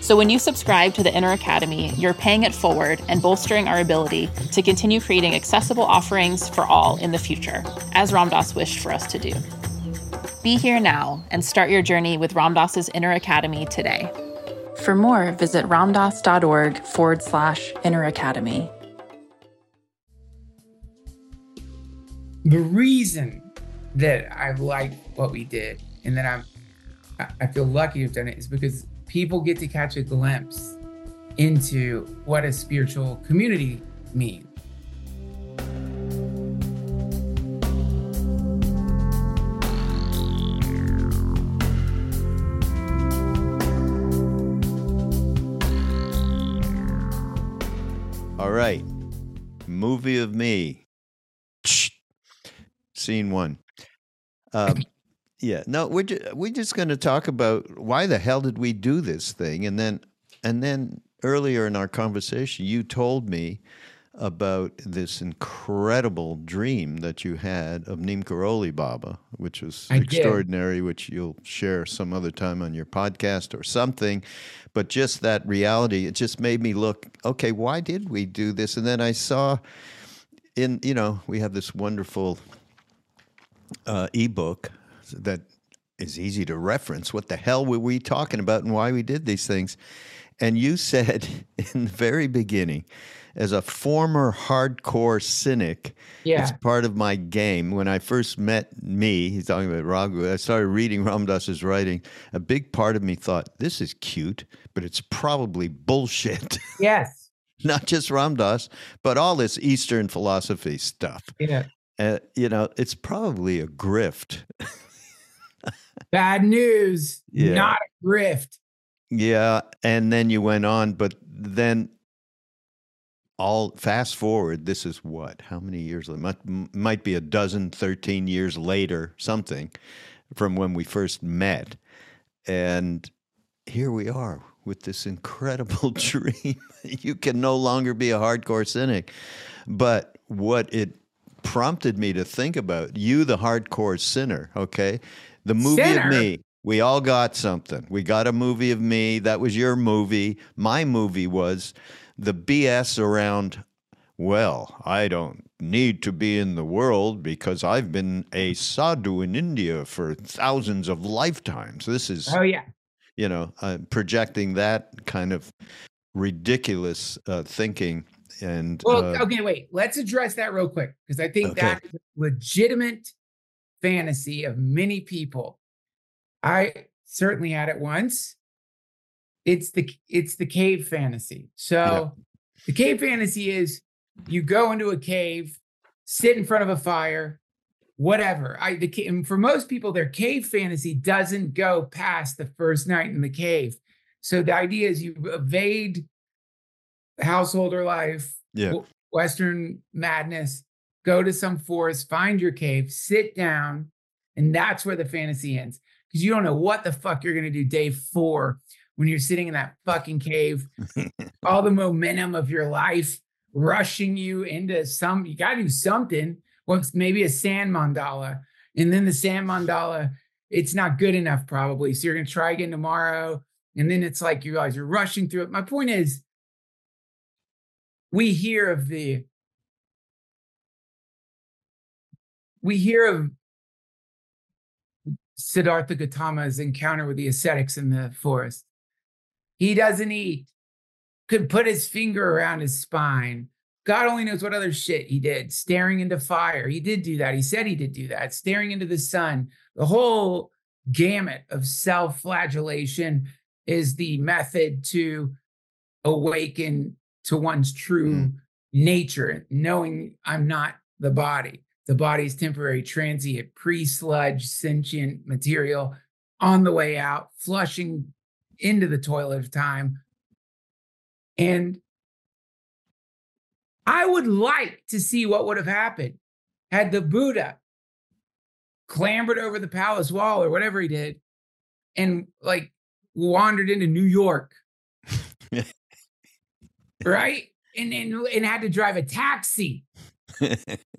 So when you subscribe to the Inner Academy, you're paying it forward and bolstering our ability to continue creating accessible offerings for all in the future, as Ram Dass wished for us to do. Be here now and start your journey with Ram Dass's Inner Academy today. For more, visit ramdass.org forward slash inner academy. The reason that I like what we did and that I'm I feel lucky to have done it is because people get to catch a glimpse into what a spiritual community means. All right. Movie of me. Scene one. Um, yeah, no, we're just, we're just going to talk about why the hell did we do this thing, and then and then earlier in our conversation, you told me about this incredible dream that you had of Neem Karoli Baba, which was I extraordinary, did. which you'll share some other time on your podcast or something. But just that reality, it just made me look, okay, why did we do this? And then I saw in, you know, we have this wonderful uh, ebook that is easy to reference. What the hell were we talking about and why we did these things? And you said in the very beginning, as a former hardcore cynic, yeah. it's part of my game. When I first met me, he's talking about Raghu, I started reading Ram Dass's writing. A big part of me thought, this is cute, but it's probably bullshit. Yes. Not just Ramdas, but all this Eastern philosophy stuff. Yeah. Uh, you know, it's probably a grift. Bad news. Yeah. Not a grift. Yeah, and then you went on, but then all fast forward. This is what? How many years? Might might be a dozen, thirteen years later, something from when we first met, and here we are with this incredible dream. you can no longer be a hardcore cynic, but what it prompted me to think about you, the hardcore sinner. Okay, the movie Sinner? of me. We all got something. We got a movie of me. That was your movie. My movie was the BS around, well, I don't need to be in the world because I've been a sadhu in India for thousands of lifetimes. This is, Oh yeah. you know, uh, projecting that kind of ridiculous uh, thinking. And Well, uh, okay, wait. Let's address that real quick because I think Okay. that is legitimate fantasy of many people. I certainly had it once. It's the it's the cave fantasy. So the cave fantasy is you go into a cave, sit in front of a fire, whatever. I the and for most people, their cave fantasy doesn't go past the first night in the cave. So the idea is you evade householder life, yeah, Western madness, go to some forest, find your cave, sit down, and that's where the fantasy ends. Because you don't know what the fuck you're gonna do day four when you're sitting in that fucking cave, all the momentum of your life rushing you into some, you gotta do something. What's maybe a sand mandala. And then the sand mandala, it's not good enough, probably. So you're gonna try again tomorrow. And then it's like you realize you're rushing through it. My point is, we hear of the we hear of Siddhartha Gautama's encounter with the ascetics in the forest. He doesn't eat, could put his finger around his spine, God only knows what other shit he did. Staring into fire. He did do that. He said he did do that. Staring into the sun. The whole gamut of self flagellation is the method to awaken to one's true mm. nature, knowing I'm not the body. The body's temporary, transient, pre sludge, sentient material on the way out, flushing into the toilet of time. And I would like to see what would have happened had the Buddha clambered over the palace wall or whatever he did and like wandered into New York. right? And, and and had to drive a taxi.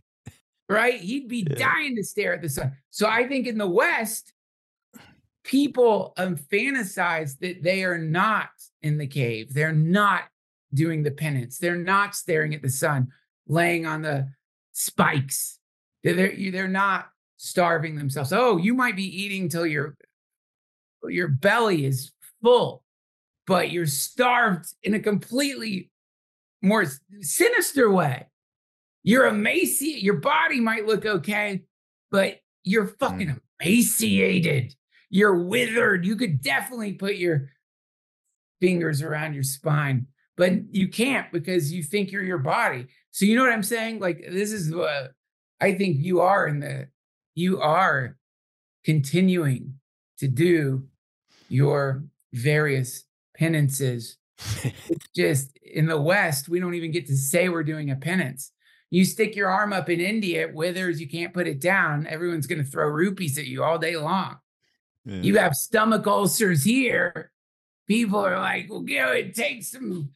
right? He'd be yeah. dying to stare at the sun. So I think in the West, people um, fantasize that they are not in the cave. They're not doing the penance. They're not staring at the sun, laying on the spikes. They're, they're, they're not starving themselves. Oh, you might be eating till your your belly is full, but you're starved in a completely more sinister way. You're emaciated. Your body might look okay, but you're fucking mm. emaciated. You're withered. You could definitely put your fingers around your spine, but you can't because you think you're your body. So you know what I'm saying? Like this is what I think you are in the you are continuing to do your various penances. it's just in the West, we don't even get to say we're doing a penance. You stick your arm up in India, it withers, you can't put it down. Everyone's going to throw rupees at you all day long. Yeah. You have stomach ulcers here. People are like, well, go and take some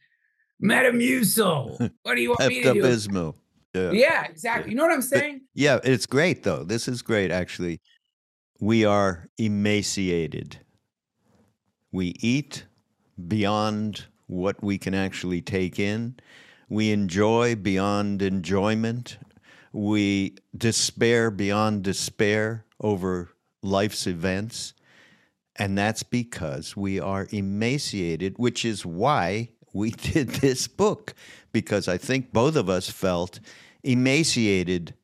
Metamucil. What do you want me to do? Yeah. yeah, exactly. You know what I'm saying? But, yeah, it's great though. This is great actually. We are emaciated. We eat beyond what we can actually take in. We enjoy beyond enjoyment. We despair beyond despair over life's events. And that's because we are emaciated, which is why we did this book, because I think both of us felt emaciated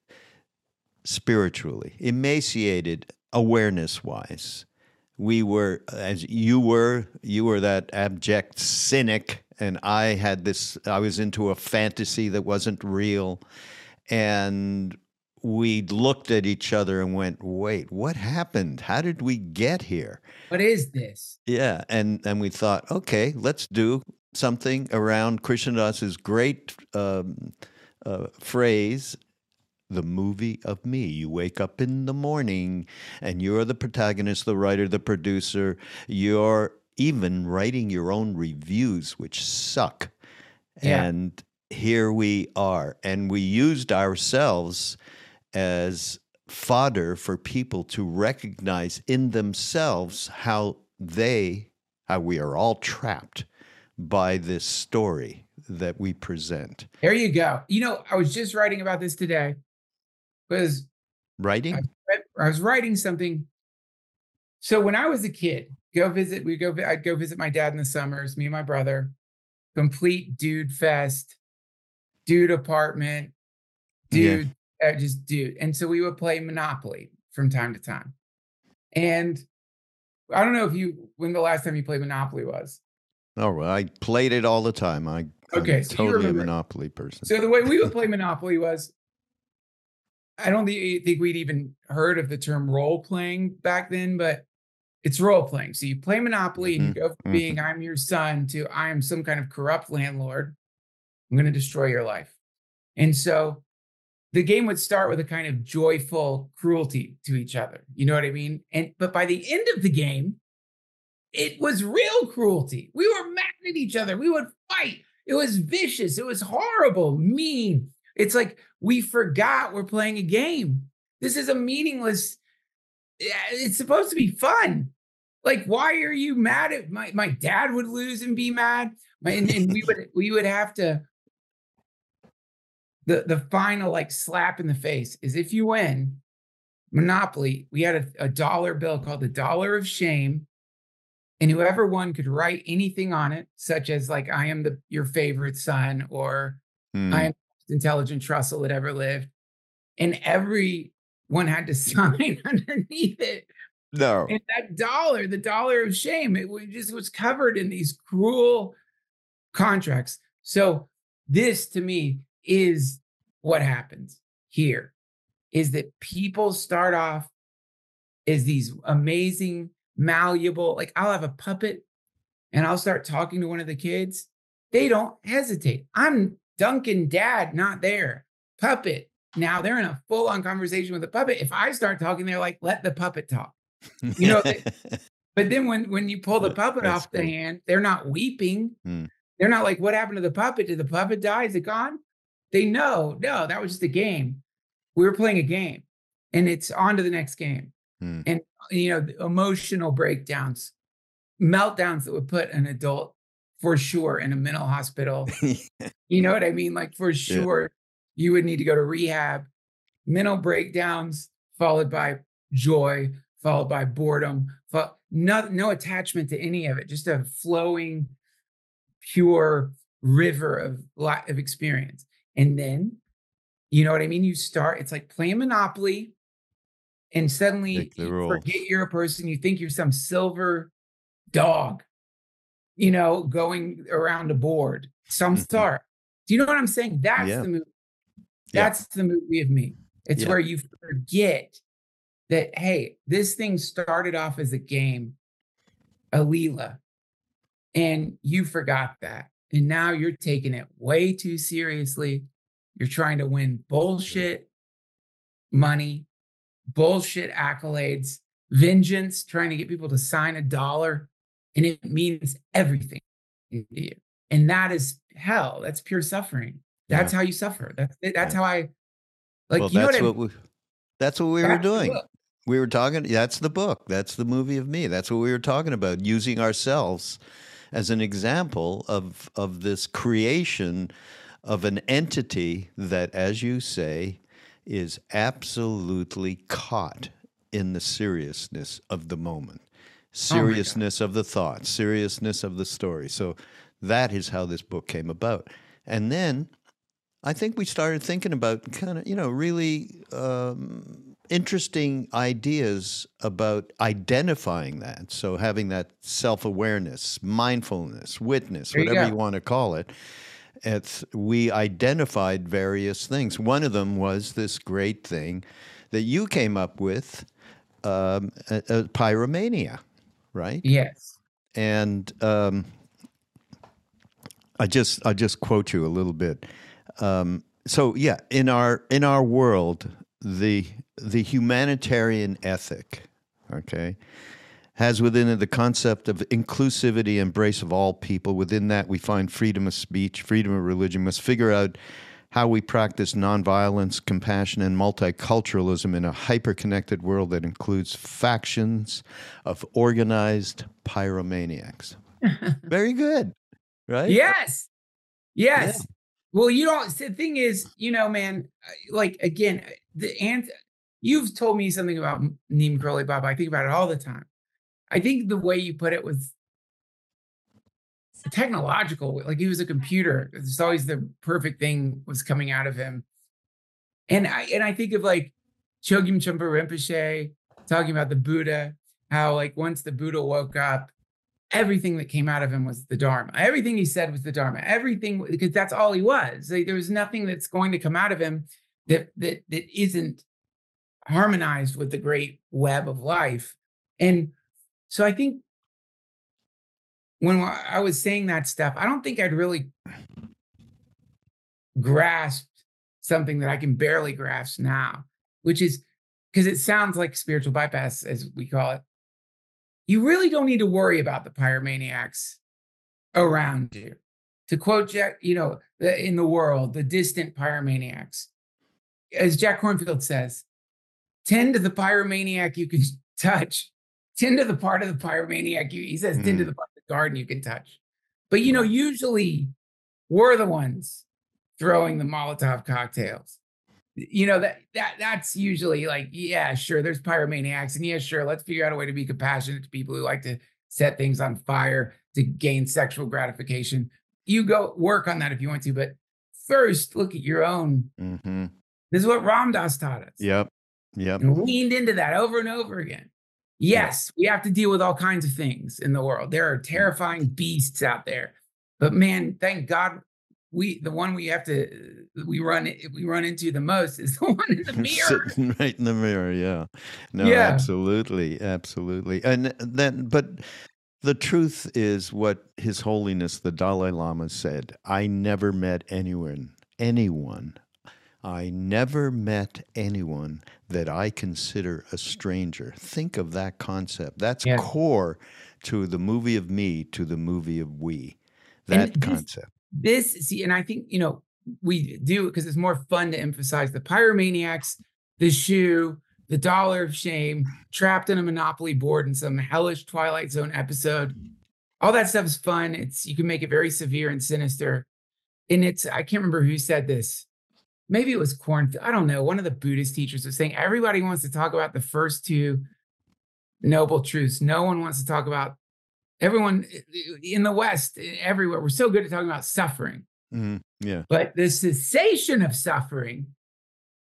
spiritually, emaciated awareness wise. We were, as you were, you were that abject cynic, and I had this, I was into a fantasy that wasn't real. And we looked at each other and went, wait, what happened? How did we get here? What is this? Yeah. And, and we thought, okay, let's do something around Krishna Das's great um, uh, phrase the movie of me. You wake up in the morning and you're the protagonist, the writer, the producer. You're even writing your own reviews, which suck. Yeah. And here we are. And we used ourselves as fodder for people to recognize in themselves how they, how we are all trapped by this story that we present. There you go. You know, I was just writing about this today because writing. I, I was writing something. So when I was a kid, go visit. We go. I'd go visit my dad in the summers. Me and my brother, complete dude fest, dude apartment, dude, yeah. uh, just dude. And so we would play Monopoly from time to time. And I don't know if you when the last time you played Monopoly was. Oh, I played it all the time. I okay, I'm so totally a Monopoly person. So the way we would play Monopoly was, I don't think we'd even heard of the term role playing back then, but it's role playing. So you play Monopoly and you mm-hmm, go from being mm-hmm. I'm your son to I am some kind of corrupt landlord. I'm going to destroy your life. And so the game would start with a kind of joyful cruelty to each other. You know what I mean? And but by the end of the game, it was real cruelty. We were mad at each other. We would fight. It was vicious. It was horrible, mean. It's like we forgot we're playing a game. This is a meaningless. It's supposed to be fun. Like, why are you mad at my my dad would lose and be mad, and, and we would we would have to. The the final like slap in the face is if you win Monopoly. We had a, a dollar bill called the dollar of shame and whoever won could write anything on it, such as like "I am the your favorite son" or mm. "I am the most intelligent Trussell that ever lived. And everyone had to sign underneath it. No. And that dollar, the dollar of shame, it was just was covered in these cruel contracts. So this to me is what happens here is that people start off as these amazing, malleable, like I'll have a puppet and I'll start talking to one of the kids. They don't hesitate. I'm Duncan dad, not there. Puppet. Now they're in a full on conversation with the puppet. If I start talking, they're like, let the puppet talk. You know, but then when when you pull the puppet That's off the hand, they're not weeping. Hmm. They're not like, what happened to the puppet? Did the puppet die? Is it gone? They know, no, that was just a game. We were playing a game and it's on to the next game. Hmm. And, you know, the emotional breakdowns, meltdowns that would put an adult for sure in a mental hospital. You know what I mean? Like for sure, you would need to go to rehab, mental breakdowns, followed by joy, followed by boredom, fo- no, no attachment to any of it, just a flowing, pure river of lot of experience. And then, you know what I mean? You start, it's like playing Monopoly, and suddenly you forget you're a person, you think you're some silver dog, you know, going around a board, some Mhm. star. Do you know what I'm saying? That's Yeah. the movie. Yeah. That's the movie of me. It's Yeah. where you forget that, hey, this thing started off as a game, a Leela, and you forgot that. And now you're taking it way too seriously. You're trying to win bullshit money, bullshit accolades, vengeance, trying to get people to sign a dollar. And it means everything to you. And that is hell. That's pure suffering. That's how you suffer. That's that's Yeah. how I like well, you know that's what, I what we, that's what we were That's the doing. We were talking. That's the book. That's the movie of me. That's what we were talking about. Using ourselves as an example of of this creation of an entity that, as you say, is absolutely caught in the seriousness of the moment, Oh seriousness of the thought, seriousness of the story. So that is how this book came about. And then I think we started thinking about kind of, you know, really um, interesting ideas about identifying that. So having that self awareness, mindfulness, witness, There whatever go. you want to call it. It's, we identified various things. One of them was this great thing that you came up with, um, pyromania, right? yes. and um, I just I just quote you a little bit. Um, so yeah, in our in our world, the the humanitarian ethic, okay, has within it the concept of inclusivity, embrace of all people. Within that, we find freedom of speech, freedom of religion. Must figure out how we practice nonviolence, compassion, and multiculturalism in a hyper-connected world that includes factions of organized pyromaniacs. Very good, right? Yes. Yes. Well, you don't. The thing is, you know, man, uh, like again, uh, the ant. You've told me something about Neem Karoli Baba. I think about it all the time. I think the way you put it was technological. Like he was a computer. It's always the perfect thing was coming out of him. And I and I think of like Chogyam Trungpa Rinpoche talking about the Buddha, how like once the Buddha woke up, everything that came out of him was the Dharma. Everything he said was the Dharma. Everything because that's all he was. Like, there was nothing that's going to come out of him that that that isn't harmonized with the great web of life. And so I think when I was saying that stuff, I don't think I'd really grasped something that I can barely grasp now, which is because it sounds like spiritual bypass, as we call it. You really don't need to worry about the pyromaniacs around you. To quote Jack, you know, the, in the world, the distant pyromaniacs. As Jack Kornfield says, tend to the pyromaniac you can touch. Tend to the part of the pyromaniac you, he says, tend to Mm. the part of the garden you can touch. But you know, usually we're the ones throwing the Molotov cocktails. You know, that that that's usually like, yeah, sure, there's pyromaniacs, and yeah, sure, let's figure out a way to be compassionate to people who like to set things on fire to gain sexual gratification. You go work on that if you want to, but first look at your own. hmm This is what Ram Dass taught us. Yep. Yep. And leaned into that over and over again. Yes, we have to deal with all kinds of things in the world. There are terrifying beasts out there. But man, thank God we the one we have to we run we run into the most is the one in the mirror. Sitting right in the mirror. Yeah. No, Yeah. absolutely. Absolutely. And then, but the truth is what His Holiness the Dalai Lama said I never met anyone, anyone. I never met anyone that I consider a stranger. Think of that concept. That's Yeah. core to the movie of me, to the movie of we. That concept. This see and i think you know we do because it's more fun to emphasize the pyromaniacs the shoe the dollar of shame trapped in a monopoly board in some hellish twilight zone episode. All that stuff is fun. It's you can make it very severe and sinister. And it's i can't remember who said this. Maybe it was Kornfield i don't know one of the buddhist teachers was saying everybody wants to talk about the first two noble truths. No one wants to talk about everyone in the west everywhere we're so good at talking about suffering Mhm. Yeah. but the cessation of suffering,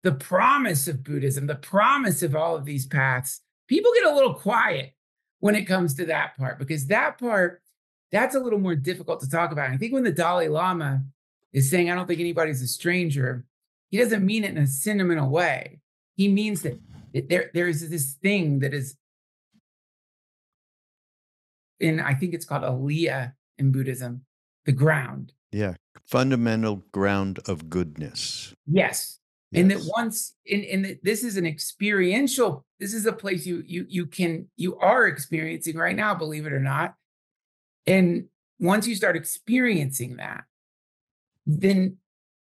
the promise of Buddhism, the promise of all of these paths, people get a little quiet when it comes to that part because that part, that's a little more difficult to talk about. I think when the Dalai Lama is saying, I don't think anybody's a stranger, he doesn't mean it in a sentimental way. He means that there, there is this thing that is in, I think it's called alaya in Buddhism, the ground. Yeah. Fundamental ground of goodness. Yes. and that once in and that this is an experiential this is a place you you you can you are experiencing right now believe it or not and once you start experiencing that then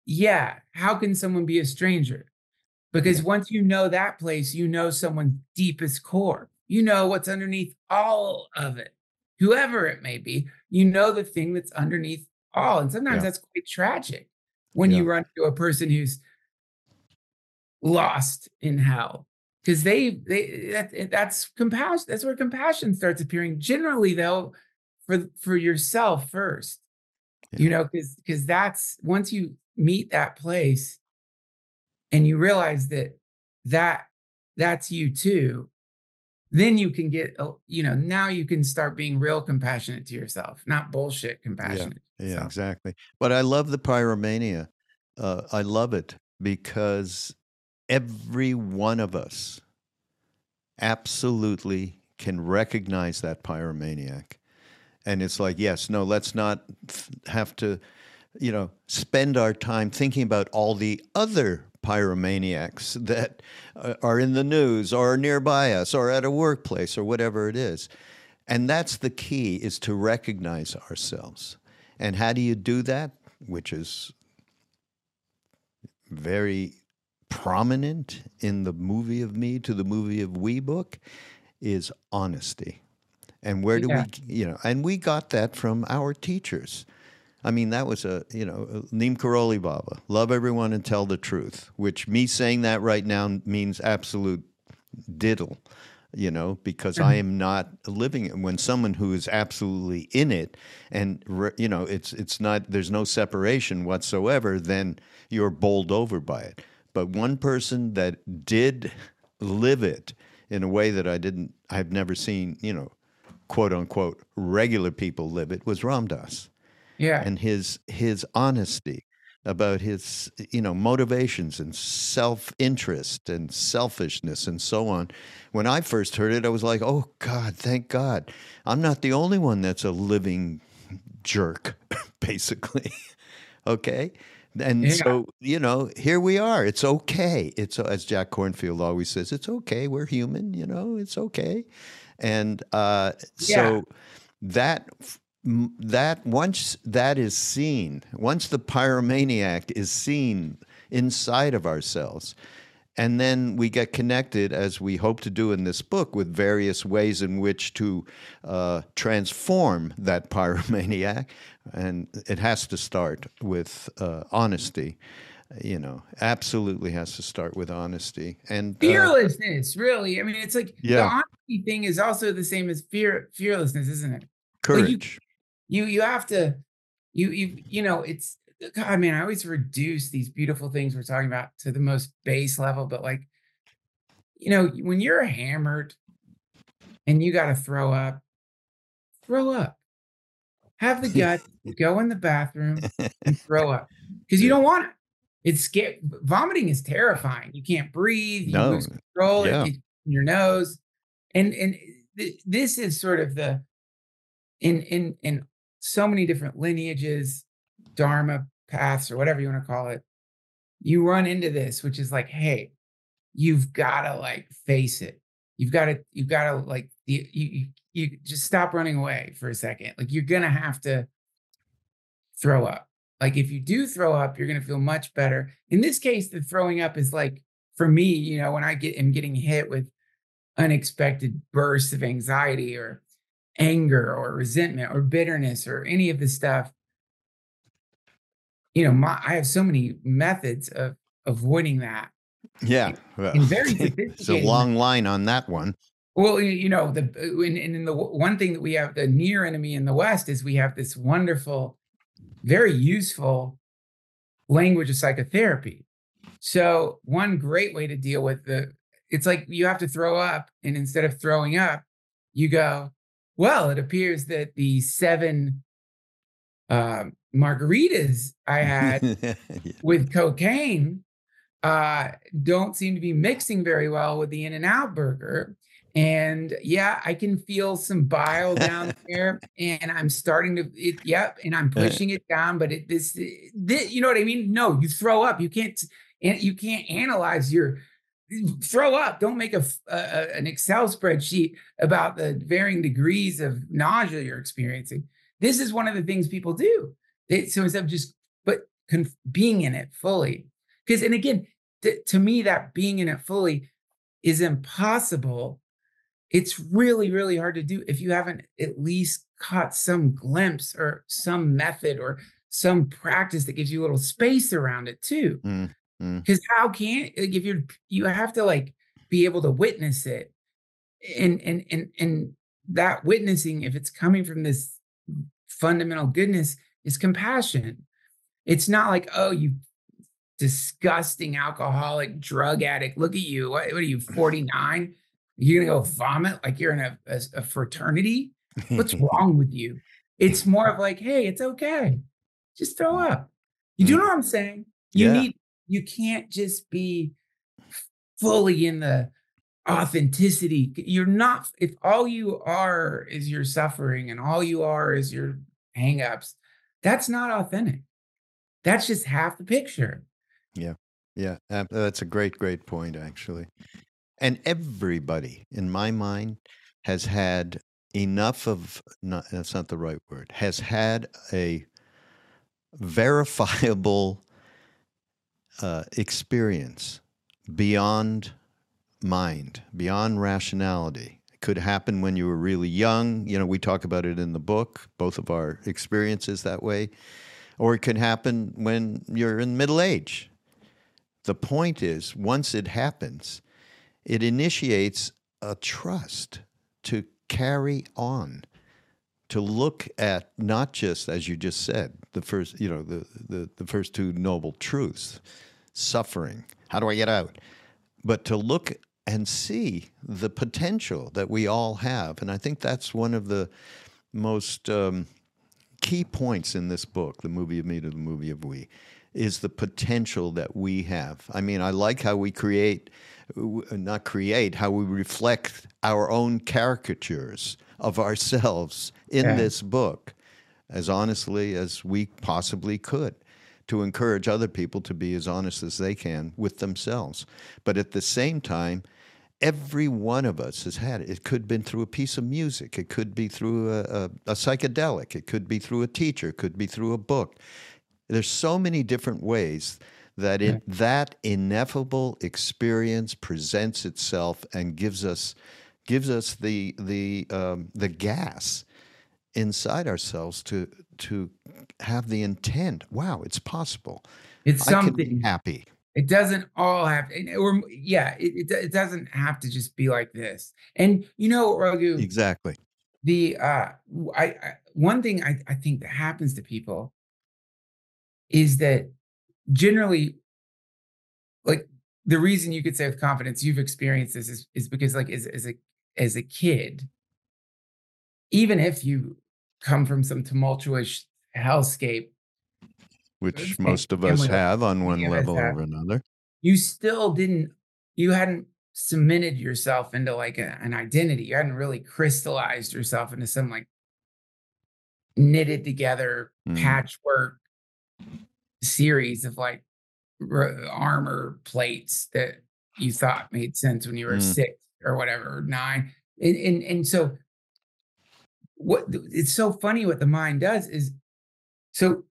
yeah how can someone be a stranger because once you know that place you know someone's deepest core you know what's underneath all of it whoever it may be you know the thing that's underneath all and sometimes Yeah. that's quite tragic when you run into a person who's lost in hell because they they that, eh, that's compassion that's where compassion starts appearing. Generally though for for yourself first you know because because that's once you meet that place and you realize that that that's you too then you can get you know now you can start being real compassionate to yourself not bullshit compassionate to Yeah, exactly. But I love the pyromania. Uh, I love it because every one of us absolutely can recognize that pyromaniac. And it's like, yes, no, let's not have to, you know, spend our time thinking about all the other pyromaniacs that uh, are in the news or nearby us or at a workplace or whatever it is. And that's the key is to recognize ourselves. And how do you do that? Which is very prominent in the movie of me to the movie of we book is honesty. And where do Yeah. we, you know, and we got that from our teachers. I mean, that was a, you know, uh, Neem Karoli Baba, love everyone and tell the truth, which me saying that right now means absolute diddle, you know, because I am not living it. When someone who is absolutely in it and, you know, it's, it's not, there's no separation whatsoever, then you're bowled over by it. But one person that did live it in a way that I didn't, I've never seen, you know, quote unquote, regular people live it was Ram Dass yeah. and his his honesty about his you know motivations and self-interest and selfishness and so on. When i first heard it i was like oh god thank god. I'm not the only one that's a living jerk basically. Okay? And Yeah. so you know here we are. It's okay. It's as Jack Kornfield always says it's okay. We're human you know? It's okay. And uh, Yeah. so that that once that is seen, once the pyromaniac is seen inside of ourselves, and then we get connected, as we hope to do in this book, with various ways in which to uh, transform that pyromaniac, and it has to start with uh, honesty. You know, absolutely has to start with honesty and uh, fearlessness really i mean it's like the Yeah. honesty thing is also the same as fear fearlessness isn't it Like, you- courage. You you have to you you you know it's God, man, I always reduce these beautiful things we're talking about to the most base level, but like, you know, when you're hammered and you got to throw up, throw up. Have the gut, go in the bathroom and throw up because you don't want it. It's scary. Vomiting is terrifying. You can't breathe. You No. lose control. Yeah. It in your nose, and and eh, th- this is sort of the in in in so many different lineages, dharma paths, or whatever you want to call it. You run into this, which is like, hey, you've got to like face it. You've got to you've got to like you, you you just stop running away for a second. Like you're gonna have to throw up. Like if you do throw up, you're gonna feel much better. In this case, the throwing up is like for me, you know, when I get am getting hit with unexpected bursts of anxiety or anger or resentment or bitterness or any of this stuff. You know, my I have so many methods of avoiding that. Yeah. Well, And very it's a long line on that one. Well, you know, the and, and in the one thing that we have the near enemy in the West is we have this wonderful, very useful language of psychotherapy. So one great way to deal with the it's like you have to throw up, and instead of throwing up, you go, well, it appears that the seven um, margaritas I had Yeah. with cocaine uh, don't seem to be mixing very well with the In-N-Out burger. And yeah, I can feel some bile down there, and I'm starting to, it, yep, and I'm pushing it down. But it, this, this, you know what I mean? No, you throw up. You can't, and you can't analyze your throw up. Don't make a, a- an Excel spreadsheet about the varying degrees of nausea you're experiencing. This is one of the things people do. They, so instead of just but conf- being in it fully, because and again, th- to me, that being in it fully is impossible. It's really, really hard to do if you haven't at least caught some glimpse or some method or some practice that gives you a little space around it too. Mm, mm. Because how can like if you're you have to like be able to witness it, and and and and that witnessing, if it's coming from this fundamental goodness, is compassion. It's not like oh you disgusting alcoholic drug addict. Look at you. What, what are you 49? You're gonna go vomit like you're in a, a, a fraternity? What's wrong with you? It's more of like, hey, it's okay. Just throw up. You do Mm. know what I'm saying? You Yeah. need you can't just be fully in the authenticity. You're not if all you are is your suffering and all you are is your hangups, that's not authentic. That's just half the picture. Yeah, Yeah. Uh, that's a great, great point, actually. And everybody, in my mind, has had enough of, not, that's not the right word, has had a verifiable uh, experience beyond mind, beyond rationality. It could happen when you were really young. You know, we talk about it in the book, both of our experiences that way. Or it could happen when you're in middle age. The point is, once it happens, it initiates a trust to carry on, to look at not just, as you just said, the first, you know, the, the, the first two noble truths suffering. How do I get out? But to look and see the potential that we all have. And I think that's one of the most um, key points in this book, The Movie of Me to the Movie of We, is the potential that we have. I mean, I like how we create, not create, how we reflect our own caricatures of ourselves in Yeah. this book as honestly as we possibly could to encourage other people to be as honest as they can with themselves. But at the same time, every one of us has had it. It could have been through a piece of music, it could be through a, a, a psychedelic, it could be through a teacher, it could be through a book. There's so many different ways that it, that ineffable experience presents itself and gives us gives us the the um, the gas inside ourselves to to have the intent. Wow, it's possible. It's I can be something. happy. It doesn't all have, and- or yeah, it, it, doesn't have to just be like this. And you know, Raghu, Exactly. the uh, I, I one thing I, I think that happens to people is that generally, like the reason you could say with confidence you've experienced this is, is because like as, as a as a kid, even if you come from some tumultuous hellscape, which most of us have on one level or another, you still didn't, you hadn't cemented yourself into like a, an identity. You hadn't really crystallized yourself into some like knitted together mm. patchwork series of like r- armor plates that you thought made sense when you were mm. six or whatever, or nine. And, and, and so what it's so funny what the mind does is so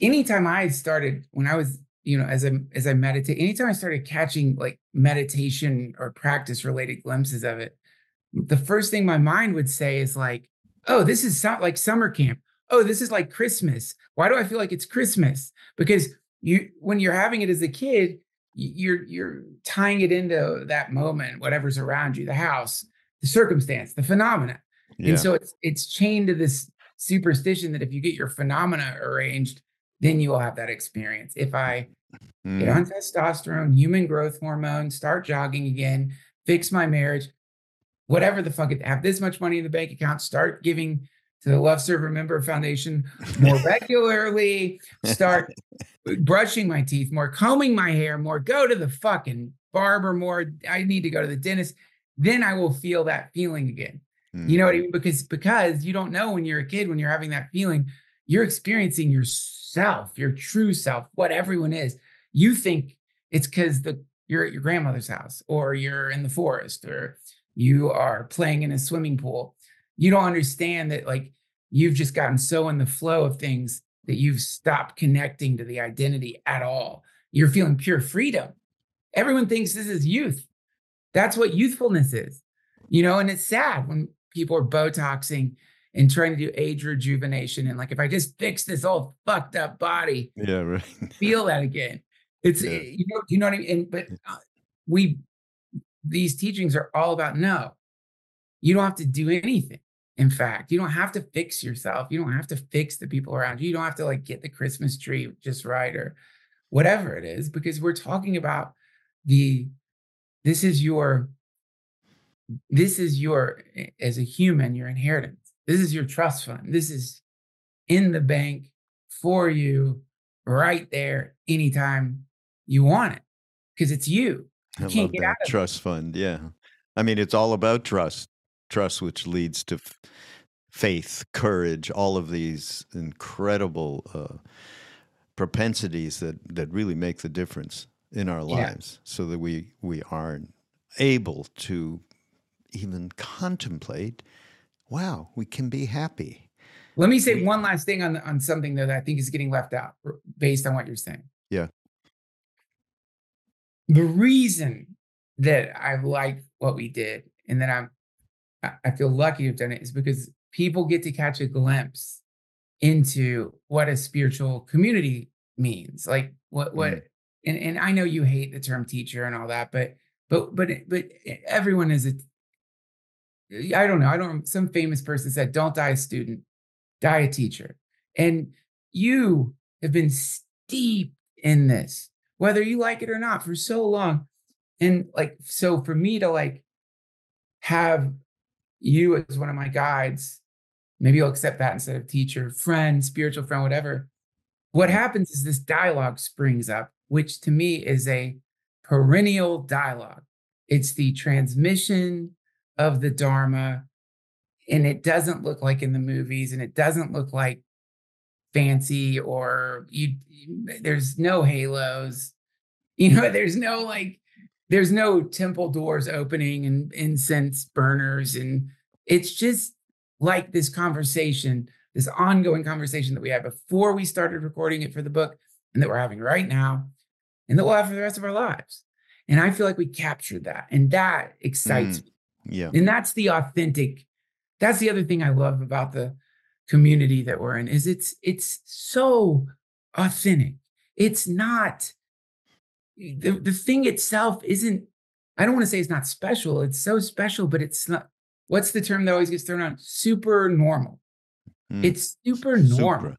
anytime I started when I was you know as I as I meditate anytime I started catching like meditation or practice related glimpses of it the first thing my mind would say is like oh this is so, like summer camp. Oh this is like Christmas. Why do I feel like it's Christmas? Because you when you're having it as a kid you're you're tying it into that moment whatever's around you the house the circumstance the phenomena yeah. and so it's it's chained to this superstition that if you get your phenomena arranged then you will have that experience if i mm. get on testosterone human growth hormone start jogging again fix my marriage whatever the fuck it have this much money in the bank account start giving to the Love Serve Remember Foundation more regularly, start brushing my teeth more, combing my hair more, go to the fucking barber more. I need to go to the dentist. Then I will feel that feeling again. Mm. You know what I mean? Because because you don't know when you're a kid, when you're having that feeling, you're experiencing yourself, your true self, what everyone is. You think it's because the you're at your grandmother's house, or you're in the forest, or you are playing in a swimming pool you don't understand that like you've just gotten so in the flow of things that you've stopped connecting to the identity at all. You're feeling pure freedom. Everyone thinks this is youth. That's what youthfulness is, you know, and it's sad when people are Botoxing and trying to do age rejuvenation. And like, if I just fix this old fucked up body, yeah, right. feel that again. It's, yeah. you know, you know what I mean? And, but uh, we, these teachings are all about no, you don't have to do anything in fact you don't have to fix yourself you don't have to fix the people around you you don't have to like get the christmas tree just right or whatever it is because we're talking about the this is your this is your as a human your inheritance. This is your trust fund. This is in the bank for you right there anytime you want it because it's you, you I out of trust it. fund yeah. I mean it's all about trust trust, which leads to f- faith, courage, all of these incredible uh, propensities that, that really make the difference in our lives yeah. so that we, we are able to even contemplate wow, we can be happy. Let me say one last thing on on something that I think is getting left out based on what you're saying. Yeah. The reason that I like what we did and that I'm I feel lucky to have done it is because people get to catch a glimpse into what a spiritual community means. Like what what mm. And, and I know you hate the term teacher and all that, but but but but everyone is a I don't know. I don't some famous person said, don't die a student, die a teacher. And you have been steeped in this, whether you like it or not, for so long. And like, so for me to like have you as one of my guides, maybe you'll accept that instead of teacher, friend, spiritual friend, whatever. What happens is this dialogue springs up, which to me is a perennial dialogue. It's the transmission of the Dharma, and it doesn't look like in the movies, and it doesn't look like fancy or you. There's no halos, you know. There's no like there's no temple doors opening and incense burners and it's just like this conversation this ongoing conversation that we had before we started recording it for the book and that we're having right now and that we'll have for the rest of our lives. And i feel like we captured that and that excites mm, me. Yeah. And that's the authentic that's the other thing i love about the community that we're in is it's it's so authentic. It's not the, the thing itself isn't i don't want to say it's not special it's so special but it's not what's the term that always gets thrown out super normal. Mm. it's super normal. Supra.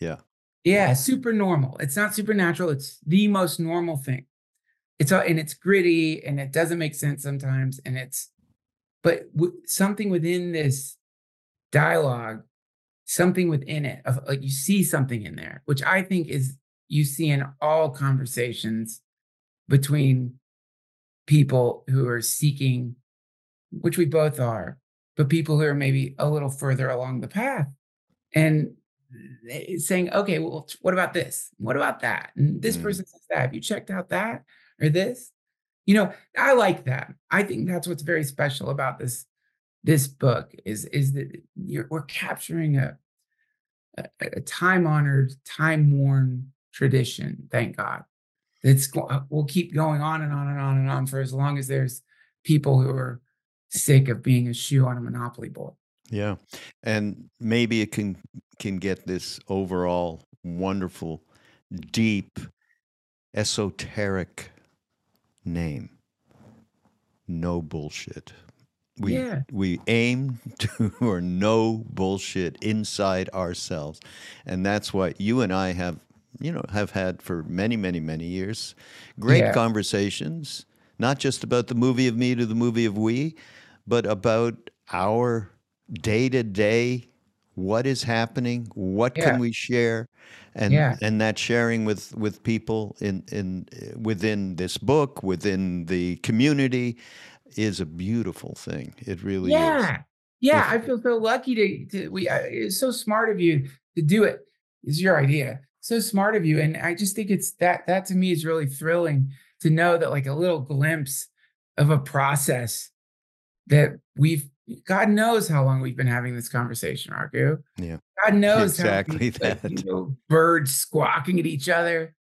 yeah Yeah, super normal. It's not supernatural. It's the most normal thing. It's all, and it's gritty and it doesn't make sense sometimes. And it's, but w- something within this dialogue, something within it of like you see something in there, which I think is you see in all conversations between people who are seeking, which we both are, but people who are maybe a little further along the path. And saying, okay, well, what about this? What about that? And this Mm. person says that. Have you checked out that or this? You know, I like that. I think that's what's very special about this this book is is that you're, we're capturing a a, a time honored, time worn tradition. Thank God. It's uh, will keep going on and on and on and on for as long as there's people who are sick of being a shoe on a monopoly board. Yeah, and maybe it can can get this overall wonderful, deep, esoteric name. No bullshit. We Yeah. we aim to or no bullshit inside ourselves, and that's what you and I have you know have had for many many many years. Great Yeah. conversations, not just about the movie of me to the movie of we, but about our day to day what is happening what Yeah. can we share and Yeah. and that sharing with with people in in uh, within this book within the community is a beautiful thing it really is Yeah. Yeah. If- I feel so lucky to, to we, I, it's so smart of you to do it. It's your idea. So smart of you. And I just think it's that, that to me is really thrilling to know that like a little glimpse of a process that we've, God knows how long we've been having this conversation, Raghu. Yeah. God knows how Exactly like, that. you know, birds squawking at each other,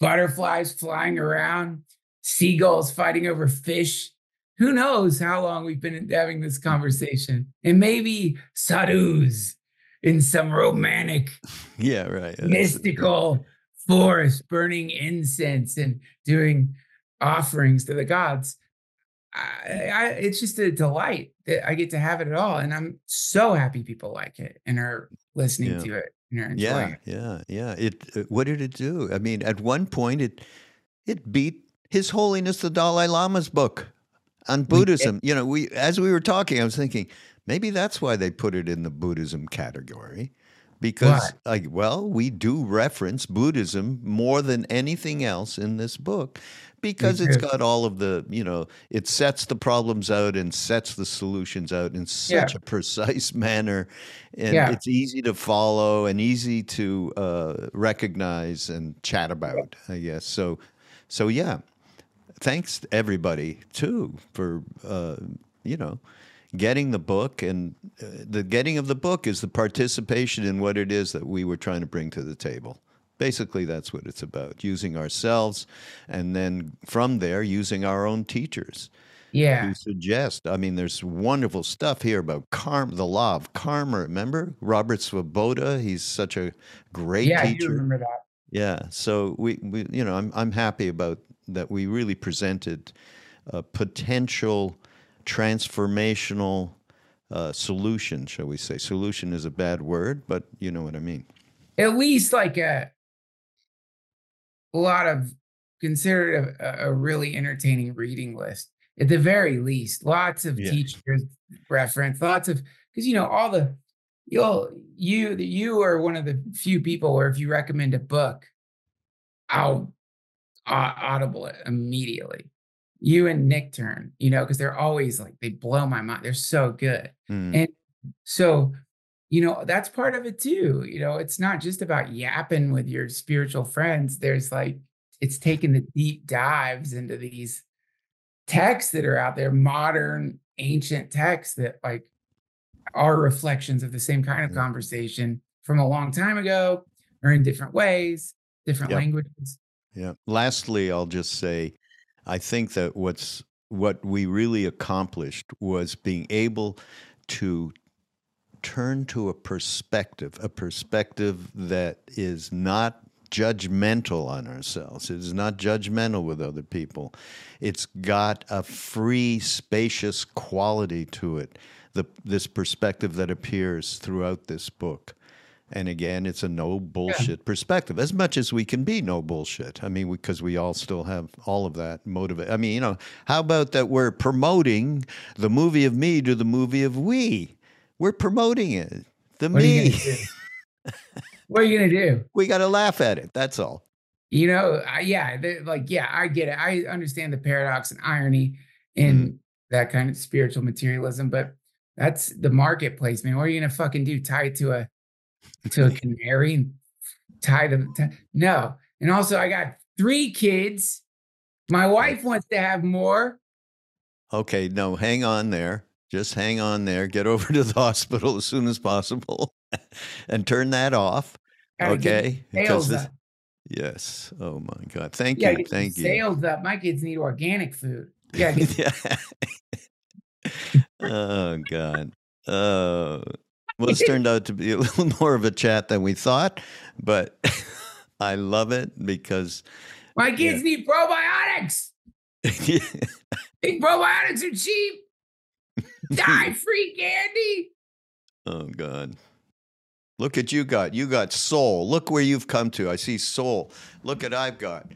butterflies flying around, seagulls fighting over fish. Who knows how long we've been having this conversation? And maybe sadhus in some romantic, yeah right mystical forest burning incense and doing offerings to the gods. I, I, it's just a delight that I get to have it at all. And I'm so happy people like it and are listening Yeah. to it and are enjoying yeah it. yeah yeah it uh, what did it do i mean at one point it it beat his holiness the dalai lama's book on buddhism you know we as we were talking i was thinking maybe that's why they put it in the buddhism category because like well we do reference buddhism more than anything else in this book because it's got all of the you know it sets the problems out and sets the solutions out in such a precise manner. And Yeah. it's easy to follow and easy to uh, recognize and chat about i guess. So so yeah. Thanks everybody too for uh, you know getting the book. And uh, the getting of the book is the participation in what it is that we were trying to bring to the table basically that's what it's about using ourselves and then from there using our own teachers Yeah. who suggest i mean there's wonderful stuff here about karma the law of karma remember robert svoboda he's such a great Yeah. I do teacher remember that. yeah. So we, we you know, I'm I'm happy about that we really presented a potential transformational uh, solution, shall we say. Solution is a bad word, but you know what I mean. At least like a, a lot of considered a, a really entertaining reading list. At the very least, lots of Yeah. teachers reference, lots of because you know all the you'll you you are one of the few people where if you recommend a book, I'll au- audible it immediately. You and Nick Turn, you know, because they're always like they blow my mind. They're so good. Mm. And so, you know, that's part of it too. You know, it's not just about yapping with your spiritual friends. There's like, it's taking the deep dives into these texts that are out there, modern, ancient texts that like are reflections of the same kind of mm-hmm. conversation from a long time ago or in different ways, different Yep. languages. Yeah. Lastly, I'll just say, I think that what's what we really accomplished was being able to turn to a perspective, a perspective that is not judgmental on ourselves. It is not judgmental with other people. It's got a free, spacious quality to it. The, this perspective that appears throughout this book. And again, it's a no bullshit perspective, as much as we can be no bullshit. I mean, because we, we all still have all of that motivate. I mean, you know, how about that we're promoting the movie of me to the movie of we? We're promoting it. The What me. gonna what are you gonna do? we got to laugh at it. That's all. You know, I, yeah, like yeah, I get it. I understand the paradox and irony in mm-hmm. that kind of spiritual materialism, but that's the marketplace, man. What are you gonna fucking do? Tie it to a to a canary and tie them? ti- no. And also, I got three kids. My wife wants to have more. Okay, no, hang on there. Just hang on there. Get over to the hospital as soon as possible and turn that off. Gotta Okay. Sales this- yes. Oh my God. Thank Yeah, you. Thank you. sales up. My kids need organic food. Yeah, oh God. Uh, well, it's turned out to be a little more of a chat than we thought, but I love it because my kids need probiotics. Think probiotics are cheap. Die free candy. oh God. Look at you got. You got soul. Look where you've come to. I see soul. Look at I've got.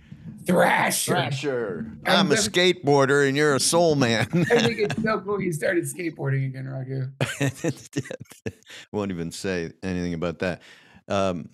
Thrasher. Thrasher. I'm I'm a skateboarder and you're a soul man. I think it's so cool you started skateboarding again, Raghu. Won't even say anything about that. Um,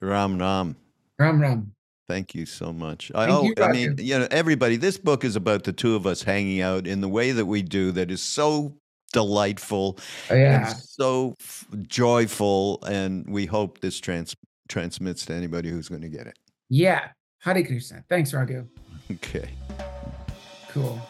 Ram Ram. Ram rum. Thank you so much. I, oh, I mean, you know, everybody, this book is about the two of us hanging out in the way that we do that is so delightful Oh, and yeah. so f- joyful. And we hope this trans- transmits to anybody who's going to get it. Yeah. Hare Krishna. Thanks, Raghu. Okay. Cool.